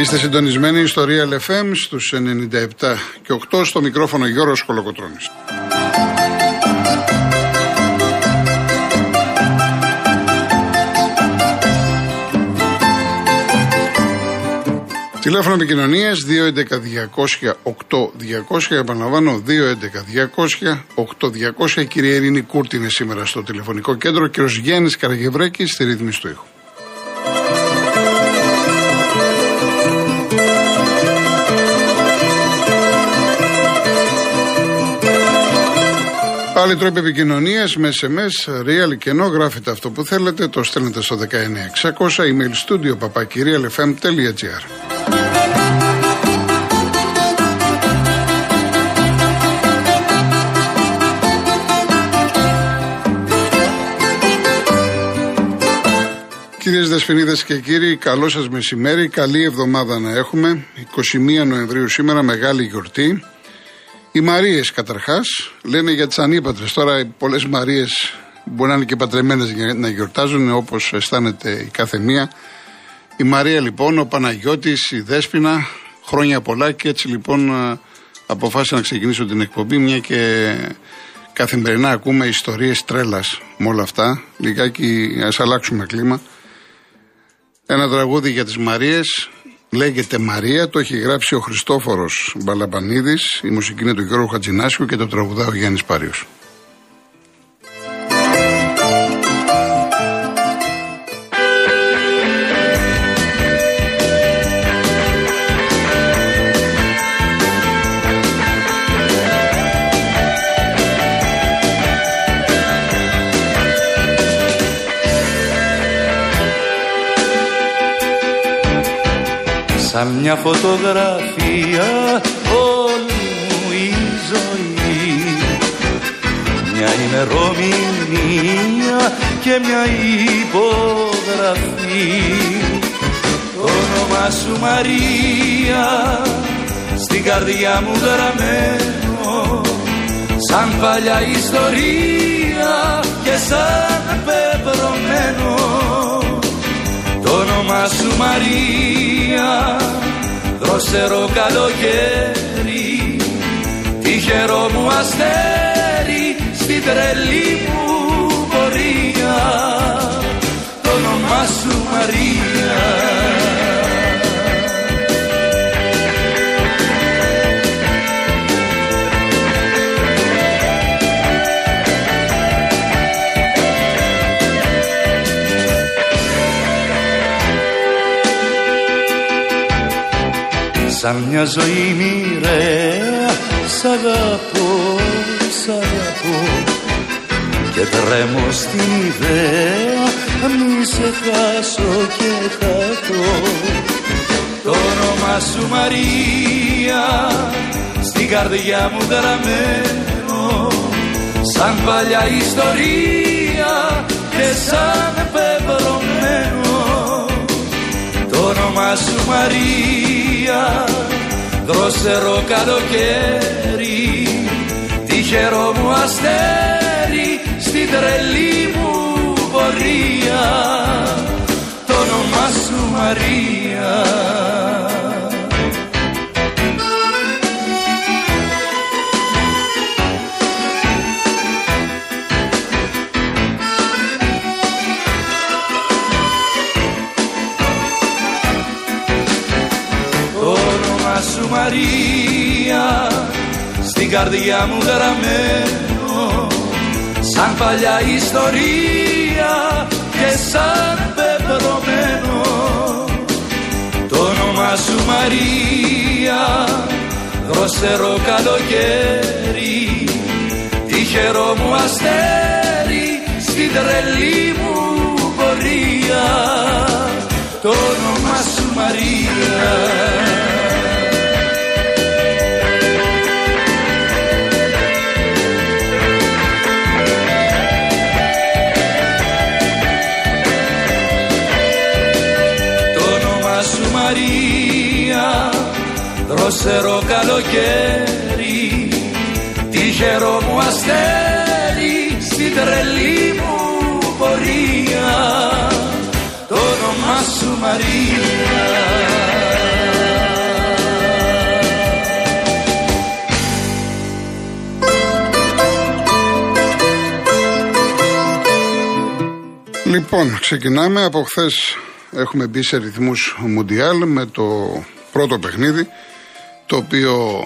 Είστε συντονισμένοι στο Real FM στους 97 και 8 στο μικρόφωνο Γιώργος Κολοκοτρώνης. Τηλέφωνο επικοινωνίας 211-200-8200. Επαναλαμβάνω, 211-200-8200. Η κυρία Ειρήνη Κούρτη είναι σήμερα στο τηλεφωνικό κέντρο. και ο Γιάννης Καραγευρέκη στη ρύθμιση του ήχου. Άλλοι τρόποι επικοινωνίας με SMS, real και ενώ γράφετε αυτό που θέλετε, το στέλνετε στο 19600 email studio papakirialfm.gr. Κυρίες Δεσποινίδες και κύριοι, καλό σας μεσημέρι. Καλή εβδομάδα να έχουμε. 21 Νοεμβρίου σήμερα, μεγάλη γιορτή. Οι Μαρίες καταρχάς λένε για τις ανήπατρε. Τώρα πολλές Μαρίες μπορεί να είναι και πατρεμένε για να γιορτάζουν όπως αισθάνεται η κάθε μία. Η Μαρία λοιπόν, ο Παναγιώτης, η Δέσποινα, χρόνια πολλά και έτσι λοιπόν αποφάσισα να ξεκινήσω την εκπομπή μια και καθημερινά ακούμε ιστορίες τρέλας με όλα αυτά. Λιγάκι ας αλλάξουμε κλίμα. Ένα τραγούδι για τις Μαρίες, λέγεται Μαρία, το έχει γράψει ο Χριστόφορος Μπαλαμπανίδης, η μουσική είναι του Γιώργου Χατζινάσιου και το τραγουδά ο Γιάννης Πάριος. Σαν μια φωτογραφία όλη μου η ζωή. Μια ημερομηνία και μια υπογραφή. Το όνομα σου Μαρία στην καρδιά μου γραμμένο. Σαν παλιά ιστορία και σαν πεπρωμένο το όνομα σου Μαρία. Δροσερό καλοκαίρι. Τυχερό μου αστέρι στην τρελή μου πορεία. Το όνομα σου Μαρία Σαν μια ζωή μοιραία Σ' αγαπώ, σ' αγαπώ. Και τρέμω στην ιδέα Μη σε χάσω και χαθώ Το όνομα σου Μαρία Στην καρδιά μου γραμμένο Σαν παλιά ιστορία Και σαν πεπρωμένο Το όνομα σου Μαρία. Δρόσερο καλοκαίρι τυχερό μου αστέρι στην τρελή μου πορεία. Το όνομά σου Μαρία Μαρία στην καρδιά μου γραμμένο σαν παλιά ιστορία και σαν πεπρωμένο. Το όνομα σου Μαρία δροσερό καλοκαίρι τυχερό μου αστέρι στην τρελή μου πορεία. Το όνομα σου Μαρία Δροσερό καλοκαίρι τυχερό μου αστέρι στην τρελή μου πορεία. Το όνομά σου Μαρία. Λοιπόν, ξεκινάμε. Από χθες έχουμε μπει σε ρυθμούς Μουντιάλ με το πρώτο παιχνίδι, το οποίο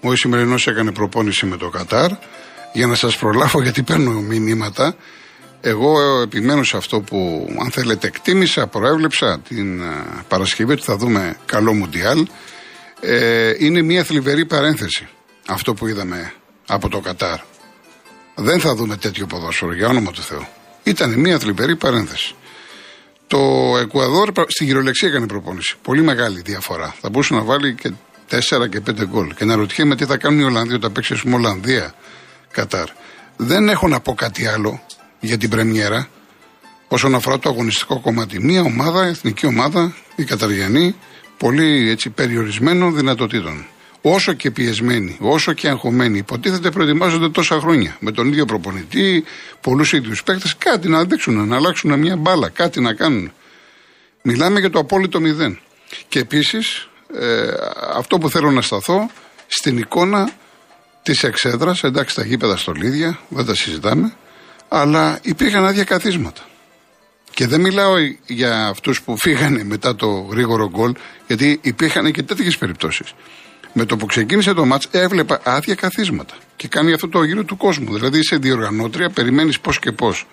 ο Ισημερινός έκανε προπόνηση με το Κατάρ. Για να σας προλάβω, γιατί παίρνω μηνύματα. Εγώ επιμένω σε αυτό που, αν θέλετε, εκτίμησα, προέβλεψα την ε, Παρασκευή ότι θα δούμε καλό Μουντιάλ. Ε, είναι μια θλιβερή παρένθεση αυτό που είδαμε από το Κατάρ. Δεν θα δούμε τέτοιο ποδόσφαιρο, για όνομα του Θεού. Ήταν μια θλιβερή παρένθεση. Το Εκουαδόρ στην κυριολεξία έκανε προπόνηση. Πολύ μεγάλη διαφορά. Θα μπορούσε να βάλει και 4 και 5 γκολ. Και να ρωτιέμαι τι θα κάνουν οι Ολλανδοί όταν παίξει, ας Ολλανδία, Κατάρ. Δεν έχω να πω κάτι άλλο για την Πρεμιέρα όσον αφορά το αγωνιστικό κομμάτι. Μια ομάδα, εθνική ομάδα, η Καταριανή, πολύ έτσι περιορισμένο δυνατοτήτων όσο και πιεσμένοι, όσο και αγχωμένοι, υποτίθεται προετοιμάζονται τόσα χρόνια. Με τον ίδιο προπονητή, πολλούς ίδιους παίκτες, κάτι να δείξουν, να αλλάξουν μια μπάλα, κάτι να κάνουν. Μιλάμε για το απόλυτο μηδέν. Και επίσης, ε, αυτό που θέλω να σταθώ στην εικόνα της εξέδρας, εντάξει τα γήπεδα στολίδια, δεν τα συζητάμε, αλλά υπήρχαν άδεια καθίσματα. Και δεν μιλάω για αυτούς που φύγανε μετά το γρήγορο γκολ, γιατί υπήρχαν και τέτοιες περιπτώσεις. Με το που ξεκίνησε το μάτς έβλεπα άδεια καθίσματα. Και κάνει αυτό το γύρο του κόσμου. Δηλαδή είσαι διοργανώτρια, περιμένεις πώς και πώς.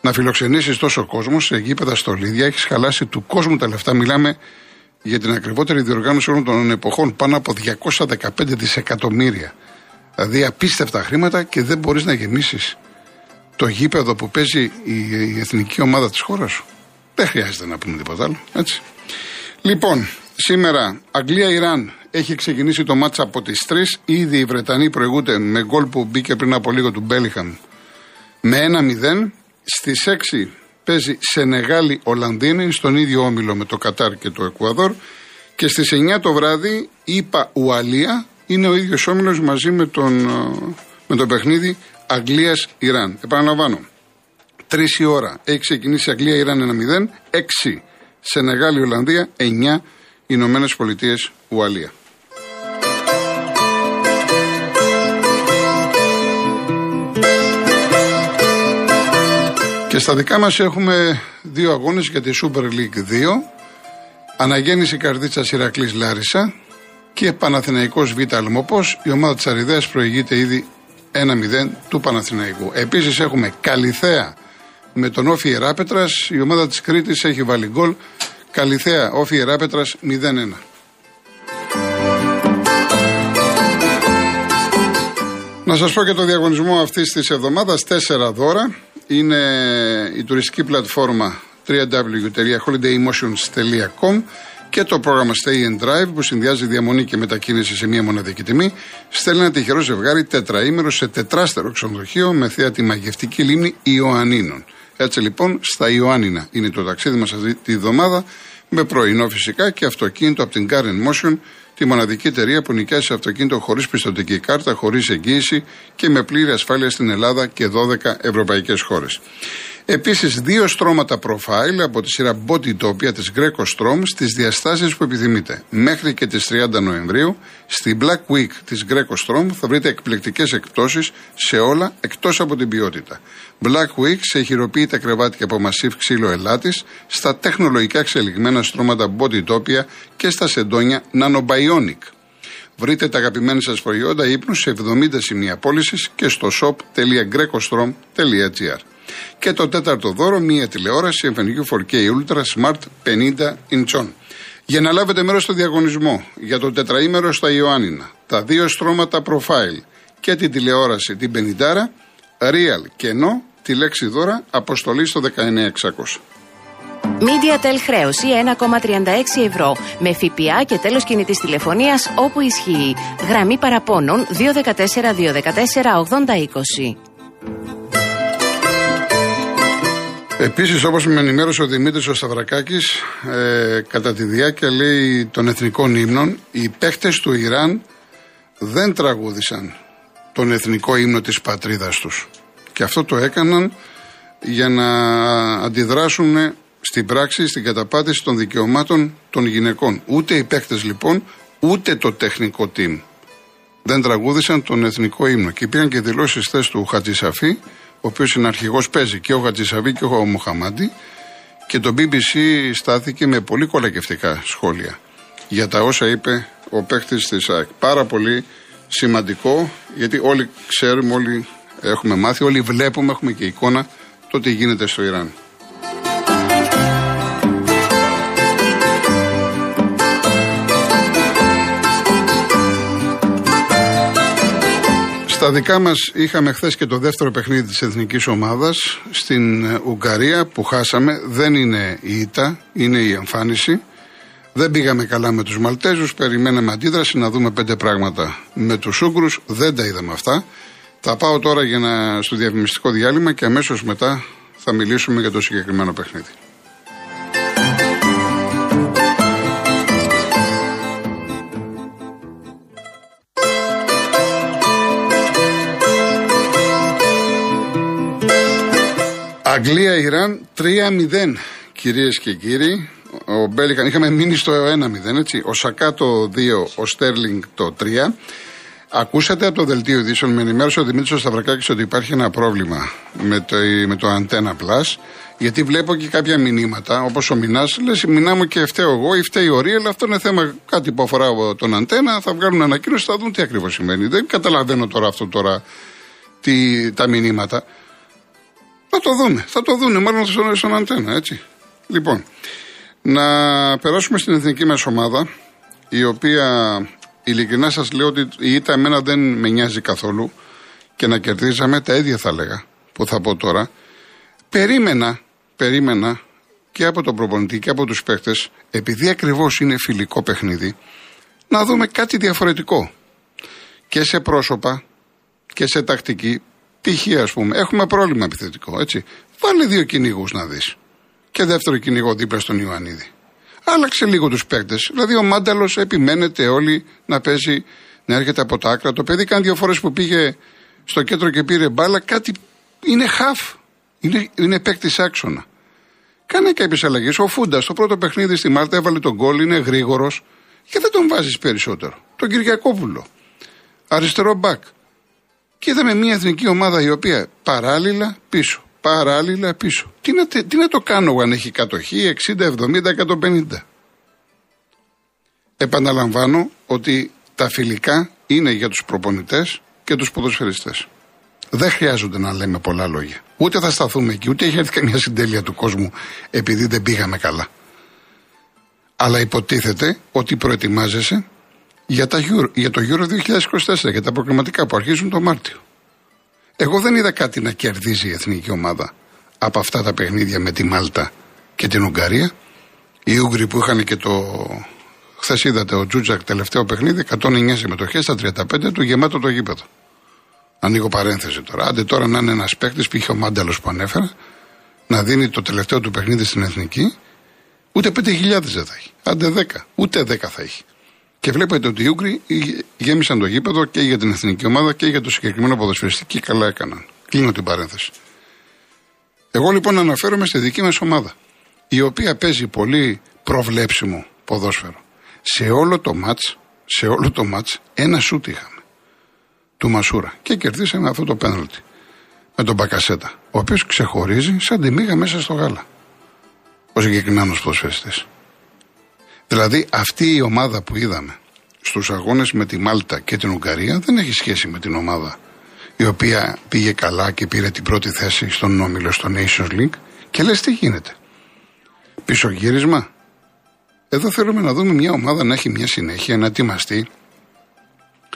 Να φιλοξενήσεις τόσο κόσμο σε γήπεδα στολίδια, έχεις χαλάσει του κόσμου τα λεφτά. Μιλάμε για την ακριβότερη διοργάνωση όλων των εποχών, πάνω από 215 δισεκατομμύρια. Δηλαδή απίστευτα χρήματα και δεν μπορείς να γεμίσεις το γήπεδο που παίζει η εθνική ομάδα της χώρας σου. Δεν χρειάζεται να πούμε τίποτα άλλο. Έτσι. Λοιπόν, σήμερα Αγγλία-Ιράν έχει ξεκινήσει το μάτσα από τις 3. Ήδη οι Βρετανοί προηγούνται με γκολ που μπήκε πριν από λίγο του Μπέλιχαμ με 1-0. Στις 6 παίζει Σενεγάλη Ολλανδίνη στον ίδιο όμιλο με το Κατάρ και το Εκουαδόρ. Και στις 9 το βράδυ είπα Ουαλία είναι ο ίδιος όμιλος μαζί με τον, ε, με το παιχνίδι Αγγλία-Ιράν. Επαναλαμβάνω. 3 η ώρα έχει ξεκινήσει Αγγλία-Ιράν 1-0. 6 Σενεγάλη-Ολλανδία. 9 Ηνωμένες Πολιτείες Ουαλία. Και στα δικά μας έχουμε δύο αγώνες για τη Super League 2. Αναγέννηση Καρδίτσας Ηρακλής Λάρισα και Παναθηναϊκός Β' Αλμοπός. Η ομάδα της Αριδέας προηγείται ήδη 1-0 του Παναθηναϊκού. Επίσης έχουμε Καλυθέα με τον Όφη Ιεράπετρας. Η ομάδα της Κρήτης έχει βάλει γκολ. Καλυθέα Όφη Ιεράπετρας 0-1. Να σας πω και το διαγωνισμό αυτής της εβδομάδας, τέσσερα δώρα είναι η τουριστική πλατφόρμα www.holidaymotions.com και το πρόγραμμα Stay and Drive που συνδυάζει διαμονή και μετακίνηση σε μία μοναδική τιμή. Στέλνει ένα τυχερό ζευγάρι τετραήμερο σε τετράστερο ξενοδοχείο με θέα τη μαγευτική λίμνη Ιωαννίνων. Έτσι λοιπόν στα Ιωάννινα είναι το ταξίδι μας αυτή τη βδομάδα με πρωινό φυσικά και αυτοκίνητο από την Car Motion τη μοναδική εταιρεία που νοικιάζει αυτοκίνητο χωρίς πιστοτική κάρτα, χωρίς εγγύηση και με πλήρη ασφάλεια στην Ελλάδα και 12 ευρωπαϊκές χώρες. Επίσης, δύο στρώματα profile από τη σειρά Body Topia της Greco Strom στις διαστάσεις που επιθυμείτε. Μέχρι και τις 30 Νοεμβρίου, στη Black Week της Greco Strom θα βρείτε εκπληκτικές εκπτώσεις σε όλα εκτός από την ποιότητα. Black Week σε χειροποίητα κρεβάτια από μασίφ ξύλο ελάτης, στα τεχνολογικά εξελιγμένα στρώματα Body Topia και στα σεντόνια Nanobionic. Βρείτε τα αγαπημένα σας προϊόντα ύπνου σε 70 σημεία πώλησης και στο shop.grecostrom.gr. Και το τέταρτο δώρο, μία τηλεόραση εμφανικού 4K Ultra Smart 50 inch. Για να λάβετε μέρος στο διαγωνισμό για το τετραήμερο στα Ιωάννινα, τα δύο στρώματα profile και την τηλεόραση την 50 Real και ενώ τη λέξη δώρα αποστολή στο 19600. MediaTel χρέωση 1,36 ευρώ με ΦΠΑ και τέλος κινητής τηλεφωνίας όπου ισχύει. Γραμμή παραπώνων 214 214 8020. Επίσης, όπως με ενημέρωσε ο Δημήτρης ο Σταυρακάκης, ε, κατά τη διάρκεια λέει των εθνικών ύμνων, οι παίχτες του Ιράν δεν τραγούδησαν τον εθνικό ύμνο της πατρίδας τους. Και αυτό το έκαναν για να αντιδράσουν στην πράξη, στην καταπάτηση των δικαιωμάτων των γυναικών. Ούτε οι παίχτες λοιπόν, ούτε το τεχνικό team δεν τραγούδησαν τον εθνικό ύμνο. Και υπήρχαν και δηλώσεις χθες του Χατζησαφή, ο οποίος είναι αρχηγός, παίζει και ο Χατζησαφή και ο Μοχαμάντη. Και το BBC στάθηκε με πολύ κολακευτικά σχόλια για τα όσα είπε ο παίχτη της ΑΕΚ. Πάρα πολύ σημαντικό, γιατί όλοι ξέρουμε, όλοι έχουμε μάθει, όλοι βλέπουμε, έχουμε και εικόνα το τι γίνεται στο Ιράν. Στα δικά μας είχαμε χθες και το δεύτερο παιχνίδι της εθνικής ομάδας στην ε, Ουγγαρία που χάσαμε. Δεν είναι η ήττα, είναι η εμφάνιση. Δεν πήγαμε καλά με τους Μαλτέζους. Περιμέναμε αντίδραση να δούμε πέντε πράγματα με τους Ούγκρου. Δεν τα είδαμε αυτά. Θα πάω τώρα για να, στο διαφημιστικό διάλειμμα και αμέσως μετά θα μιλήσουμε για το συγκεκριμένο παιχνίδι. Αγγλία-Ιράν 3-0 κυρίες και κύριοι. Ο Μπέλικαν είχαμε μείνει στο 1-0 έτσι. Ο Σακά το 2, ο Στέρλινγκ το 3. Ακούσατε από το δελτίο ειδήσεων, με ενημέρωσε ο Δημήτρης Σταυρακάκης ότι υπάρχει ένα πρόβλημα με το, με το Antenna Plus. Γιατί βλέπω και κάποια μηνύματα, όπως ο Μινάς, λες: Μινά μου και φταίω εγώ ή φταίει ο Ρή, αλλά αυτό είναι θέμα κάτι που αφορά τον Αντένα. Θα βγάλουν ανακοίνωση, θα δουν τι ακριβώς σημαίνει. Δεν καταλαβαίνω τώρα αυτό τώρα τι, τα μηνύματα. Θα το δούμε. Θα το δούνε μάλλον στον, στον αντένα, έτσι. Λοιπόν, να περάσουμε στην εθνική μας ομάδα, η οποία ειλικρινά σας λέω ότι η ήττα εμένα δεν με νοιάζει καθόλου και να κερδίζαμε τα ίδια θα έλεγα που θα πω τώρα. Περίμενα, περίμενα και από τον προπονητή και από τους παίχτες, επειδή ακριβώς είναι φιλικό παιχνίδι, να δούμε κάτι διαφορετικό. Και σε πρόσωπα και σε τακτική Π.χ. ας πούμε, έχουμε πρόβλημα επιθετικό, έτσι. Βάλε δύο κυνηγούς να δεις. Και δεύτερο κυνηγό δίπλα στον Ιωαννίδη. Άλλαξε λίγο τους παίκτες. Δηλαδή ο Μάνταλος επιμένετε όλοι να παίζει, να έρχεται από τα άκρα. Το παιδί κάνει δύο φορές που πήγε στο κέντρο και πήρε μπάλα. Κάτι είναι χαφ. Είναι, είναι παίκτης άξονα. Κάνε κάποιες αλλαγές. Ο Φούντας στο πρώτο παιχνίδι στη Μάλτα έβαλε τον γκολ, είναι γρήγορος και δεν τον βάζεις περισσότερο. Τον Κυριακόπουλο. Αριστερό μπακ. Και είδαμε μια εθνική ομάδα η οποία παράλληλα πίσω, παράλληλα πίσω. Τι να, τι να το κάνω αν έχει κατοχή 60, 70, 150. Επαναλαμβάνω ότι τα φιλικά είναι για τους προπονητές και τους ποδοσφαιριστές. Δεν χρειάζονται να λέμε πολλά λόγια. Ούτε θα σταθούμε εκεί, ούτε έχει έρθει καμιά συντέλεια του κόσμου επειδή δεν πήγαμε καλά. Αλλά υποτίθεται ότι προετοιμάζεσαι για, τα Euro, για το Euro 2024, για τα προγραμματικά που αρχίζουν το Μάρτιο. Εγώ δεν είδα κάτι να κερδίζει η εθνική ομάδα από αυτά τα παιχνίδια με τη Μάλτα και την Ουγγαρία. Οι Ούγγροι που είχαν και το. Χθες είδατε ο Τζούτζακ τελευταίο παιχνίδι, 109 συμμετοχές στα 35 του γεμάτο το γήπεδο. Ανοίγω παρένθεση τώρα. Άντε τώρα να είναι ένας παίκτης που είχε ο Μάνταλος που ανέφερα, να δίνει το τελευταίο του παιχνίδι στην εθνική, ούτε 5.000 δεν θα έχει. Άντε 10, ούτε 10 θα έχει. Και βλέπετε ότι οι Ούγγροι γέμισαν το γήπεδο και για την εθνική ομάδα και για το συγκεκριμένο ποδοσφαιριστή και καλά έκαναν. Κλείνω την παρένθεση. Εγώ λοιπόν αναφέρομαι στη δική μας ομάδα, η οποία παίζει πολύ προβλέψιμο ποδόσφαιρο. Σε όλο το μάτς, σε όλο το μάτς, ένα σούτ είχαμε. Του Μασούρα. Και κερδίσαμε αυτό το πέναλτι. Με τον Μπακασέτα. Ο οποίος ξεχωρίζει σαν τη μίγα μέσα στο γάλα. Ο συγκεκριμένος ποδοσφαιριστής. Δηλαδή αυτή η ομάδα που είδαμε στους αγώνες με τη Μάλτα και την Ουγγαρία δεν έχει σχέση με την ομάδα η οποία πήγε καλά και πήρε την πρώτη θέση στον Όμιλο στο Nations League και λες τι γίνεται; Πισωγύρισμα. Εδώ θέλουμε να δούμε μια ομάδα να έχει μια συνέχεια, να ετοιμαστεί,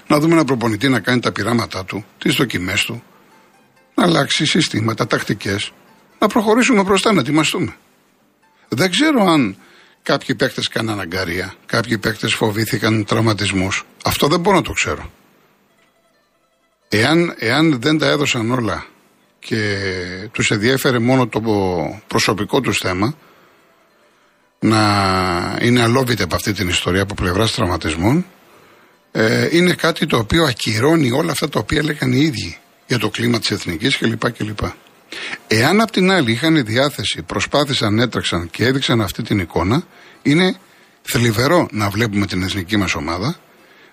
να δούμε ένα προπονητή να κάνει τα πειράματά του, τις δοκιμές του, να αλλάξει συστήματα, τακτικές, να προχωρήσουμε μπροστά, να ετοιμαστούμε. Δεν ξέρω αν Κάποιοι παίκτες κάναν αγκαρία. Κάποιοι παίκτες φοβήθηκαν τραυματισμούς. Αυτό δεν μπορώ να το ξέρω. Εάν, εάν δεν τα έδωσαν όλα και τους ενδιέφερε μόνο το προσωπικό τους θέμα να είναι αλόβητε από αυτή την ιστορία από πλευράς τραυματισμών ε, είναι κάτι το οποίο ακυρώνει όλα αυτά τα οποία λέγανε οι ίδιοι για το κλίμα της εθνικής κλπ. κλπ. Εάν απ' την άλλη είχαν διάθεση, προσπάθησαν, έτρεξαν και έδειξαν αυτή την εικόνα, είναι θλιβερό να βλέπουμε την εθνική μας ομάδα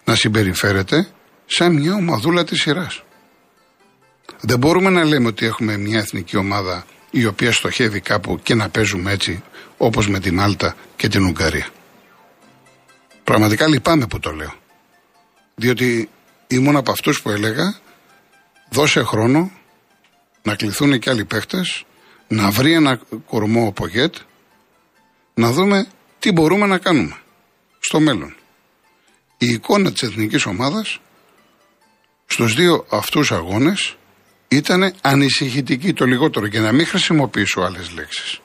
να συμπεριφέρεται σαν μια ομαδούλα της σειράς. Δεν μπορούμε να λέμε ότι έχουμε μια εθνική ομάδα η οποία στοχεύει κάπου και να παίζουμε έτσι όπως με τη Μάλτα και την Ουγγαρία. Πραγματικά λυπάμαι που το λέω. Διότι ήμουν από αυτούς που έλεγα δώσε χρόνο να κληθούν και άλλοι παίχτες, να βρει ένα κορμό ο Πογέτ, να δούμε τι μπορούμε να κάνουμε στο μέλλον. Η εικόνα της εθνικής ομάδας στους δύο αυτούς αγώνες ήταν ανησυχητική το λιγότερο και να μην χρησιμοποιήσω άλλες λέξεις.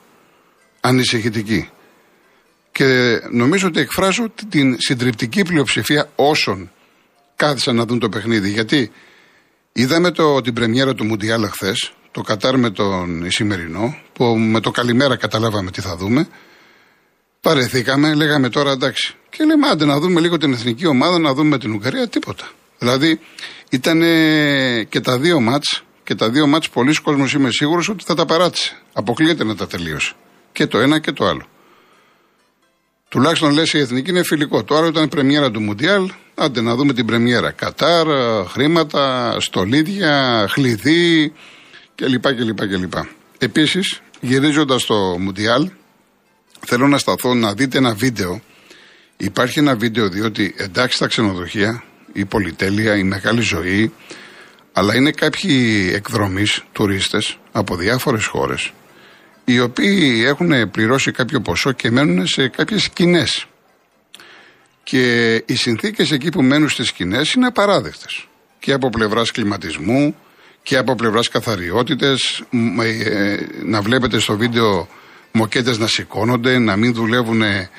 Ανησυχητική. Και νομίζω ότι εκφράζω την συντριπτική πλειοψηφία όσων κάθισαν να δουν το παιχνίδι. Γιατί είδαμε το, την πρεμιέρα του Μουντιάλα χθε, το Κατάρ με τον Ισημερινό, που με το καλημέρα καταλάβαμε τι θα δούμε. Παρεθήκαμε, λέγαμε τώρα εντάξει. Και λέμε άντε να δούμε λίγο την εθνική ομάδα, να δούμε την Ουγγαρία, τίποτα. Δηλαδή ήταν και τα δύο μάτς και τα δύο μάτς πολλοί κόσμος είμαι σίγουρος ότι θα τα παράτησε. Αποκλείεται να τα τελείωσε. Και το ένα και το άλλο. Τουλάχιστον λες η εθνική είναι φιλικό. Το άλλο ήταν η πρεμιέρα του Μουντιάλ. Άντε να δούμε την πρεμιέρα. Κατάρ, χρήματα, στολίδια, χλειδί κλπ. κλπ, κλπ. Επίσης, γυρίζοντας το Μουντιάλ, θέλω να σταθώ να δείτε ένα βίντεο. Υπάρχει ένα βίντεο διότι εντάξει τα ξενοδοχεία, η πολυτέλεια, η μεγάλη ζωή, αλλά είναι κάποιοι εκδρομείς, τουρίστες από διάφορες χώρες οι οποίοι έχουν πληρώσει κάποιο ποσό και μένουν σε κάποιες σκηνές. Και οι συνθήκες εκεί που μένουν στις σκηνές είναι απαράδεκτες. Και από πλευράς κλιματισμού και από πλευράς καθαριότητες. Ε, να βλέπετε στο βίντεο μοκέτες να σηκώνονται, να μην δουλεύουν ε,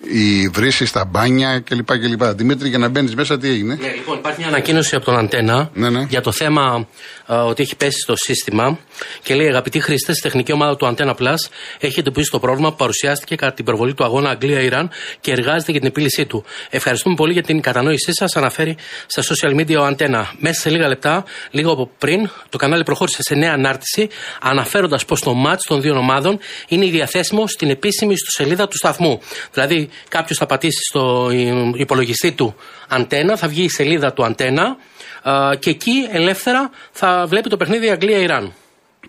οι βρύσεις στα μπάνια κλπ. κλπ. Δημήτρη, για να μπαίνεις μέσα, τι έγινε; Ναι, λοιπόν, υπάρχει μια ανακοίνωση από τον Αντένα ναι, ναι. για το θέμα α, ότι έχει πέσει στο σύστημα και λέει: Αγαπητοί χρήστες, η τεχνική ομάδα του Αντένα Plus έχει εντοπίσει το πρόβλημα που παρουσιάστηκε κατά την προβολή του αγώνα Αγγλία-Ιράν και εργάζεται για την επίλυσή του. Ευχαριστούμε πολύ για την κατανόησή σας. Αναφέρει στα social media ο Αντένα. Μέσα σε λίγα λεπτά, λίγο από πριν, το κανάλι προχώρησε σε νέα ανάρτηση αναφέροντας πως το match των δύο ομάδων είναι διαθέσιμο στην επίσημη ιστοσελίδα του σταθμού. Δηλαδή, κάποιος θα πατήσει στο υπολογιστή του αντένα, θα βγει η σελίδα του αντένα και εκεί ελεύθερα θα βλέπει το παιχνίδι Αγγλία-Ιράν.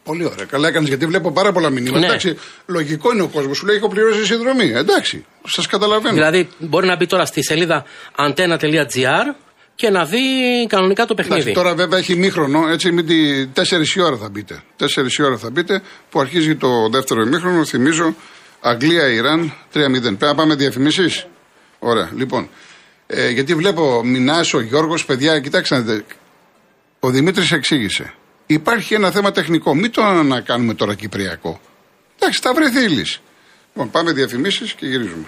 Πολύ ωραία. Καλά έκανες γιατί βλέπω πάρα πολλά μηνύματα. Ναι. Εντάξει, λογικό είναι ο κόσμος. Σου λέει: Έχω πληρώσει συνδρομή. Εντάξει, σας καταλαβαίνω. Δηλαδή, μπορεί να μπει τώρα στη σελίδα antenna.gr και να δει κανονικά το παιχνίδι. Εντάξει, τώρα βέβαια έχει μήχρονο, έτσι μην τη... 4 η ώρα θα μπείτε. 4 η ώρα θα μπείτε που αρχίζει το δεύτερο ημίχρονο. Θυμίζω Αγγλία-Ιράν 3-0. Πρέπει να πάμε διαφημίσεις. Ωραία, λοιπόν. Ε, γιατί βλέπω Μινά, ο Γιώργος, παιδιά, κοιτάξτε. Ο Δημήτρης εξήγησε. Υπάρχει ένα θέμα τεχνικό. Μην το ανακάνουμε τώρα κυπριακό. Εντάξει, τα βρεθεί λύση. Λοιπόν, πάμε διαφημίσεις και γυρίζουμε.